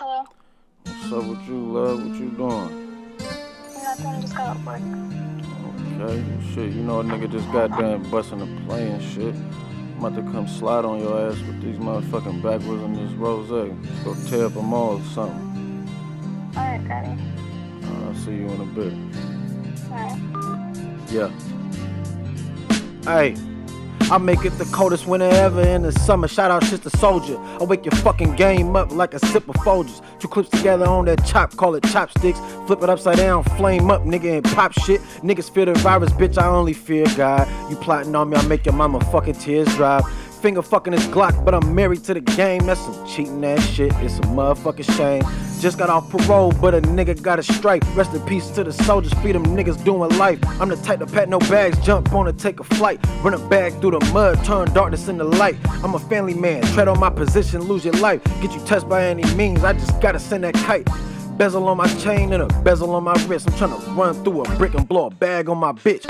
Hello? What's up with you, love? What you doing? Nothing, just got off work. Okay, shit, you know a nigga just got done busting a play and shit. I'm about to come slide on your ass with these motherfucking Backwoods and this rose. Let's go tear up them all or something. Alright, Daddy. I'll see you in a bit. Alright. Yeah. Hey, I make it the coldest winter ever in the summer. Shout out shit soldier. I wake your fucking game up like a sip of Folgers. Two clips together on that chop, call it chopsticks. Flip it upside down, flame up, nigga, and pop shit. Niggas fear the virus, bitch. I only fear God. You plotting on me, I make your mama fucking tears drop Finger fucking this Glock, but I'm married to the game. That's some cheating ass shit. It's a motherfucking shame. Just got off parole, but a nigga got a strike. Rest in peace to the soldiers, feed them niggas doing life. I'm the type to pat no bags, jump on and take a flight. Run a bag through the mud, turn darkness into light. I'm a family man, tread on my position, lose your life. Get you touched by any means, I just gotta send that kite. Bezel on my chain and a bezel on my wrist. I'm tryna run through a brick and blow a bag on my bitch.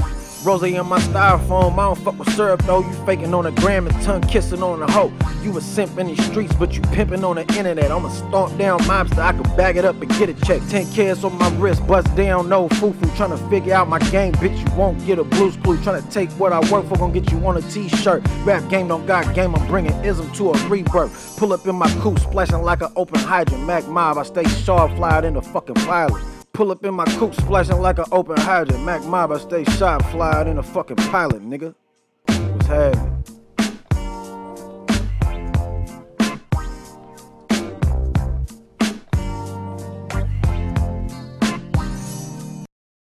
Rose in my styrofoam, I don't fuck with syrup though. You faking on a gram and tongue kissing on a hoe. You a simp in these streets, but you pimping on the internet. I'ma stomp down mobster, I can bag it up and get a check. 10 kids on my wrist, bust down, no foo foo. Trying to figure out my game, bitch. You won't get a blues clue. to take what I work for, gonna get you on a t shirt. Rap game don't got game, I'm bringing ism to a rebirth. Pull up in my coupe, splashing like an open hydrant. Mac mob, I stay sharp, fly out in the fucking pilot. Pull up in my coupe, splashing like an open hydrant. Mac mob, I stay sharp, fly out in a fucking pilot, nigga. What's happening?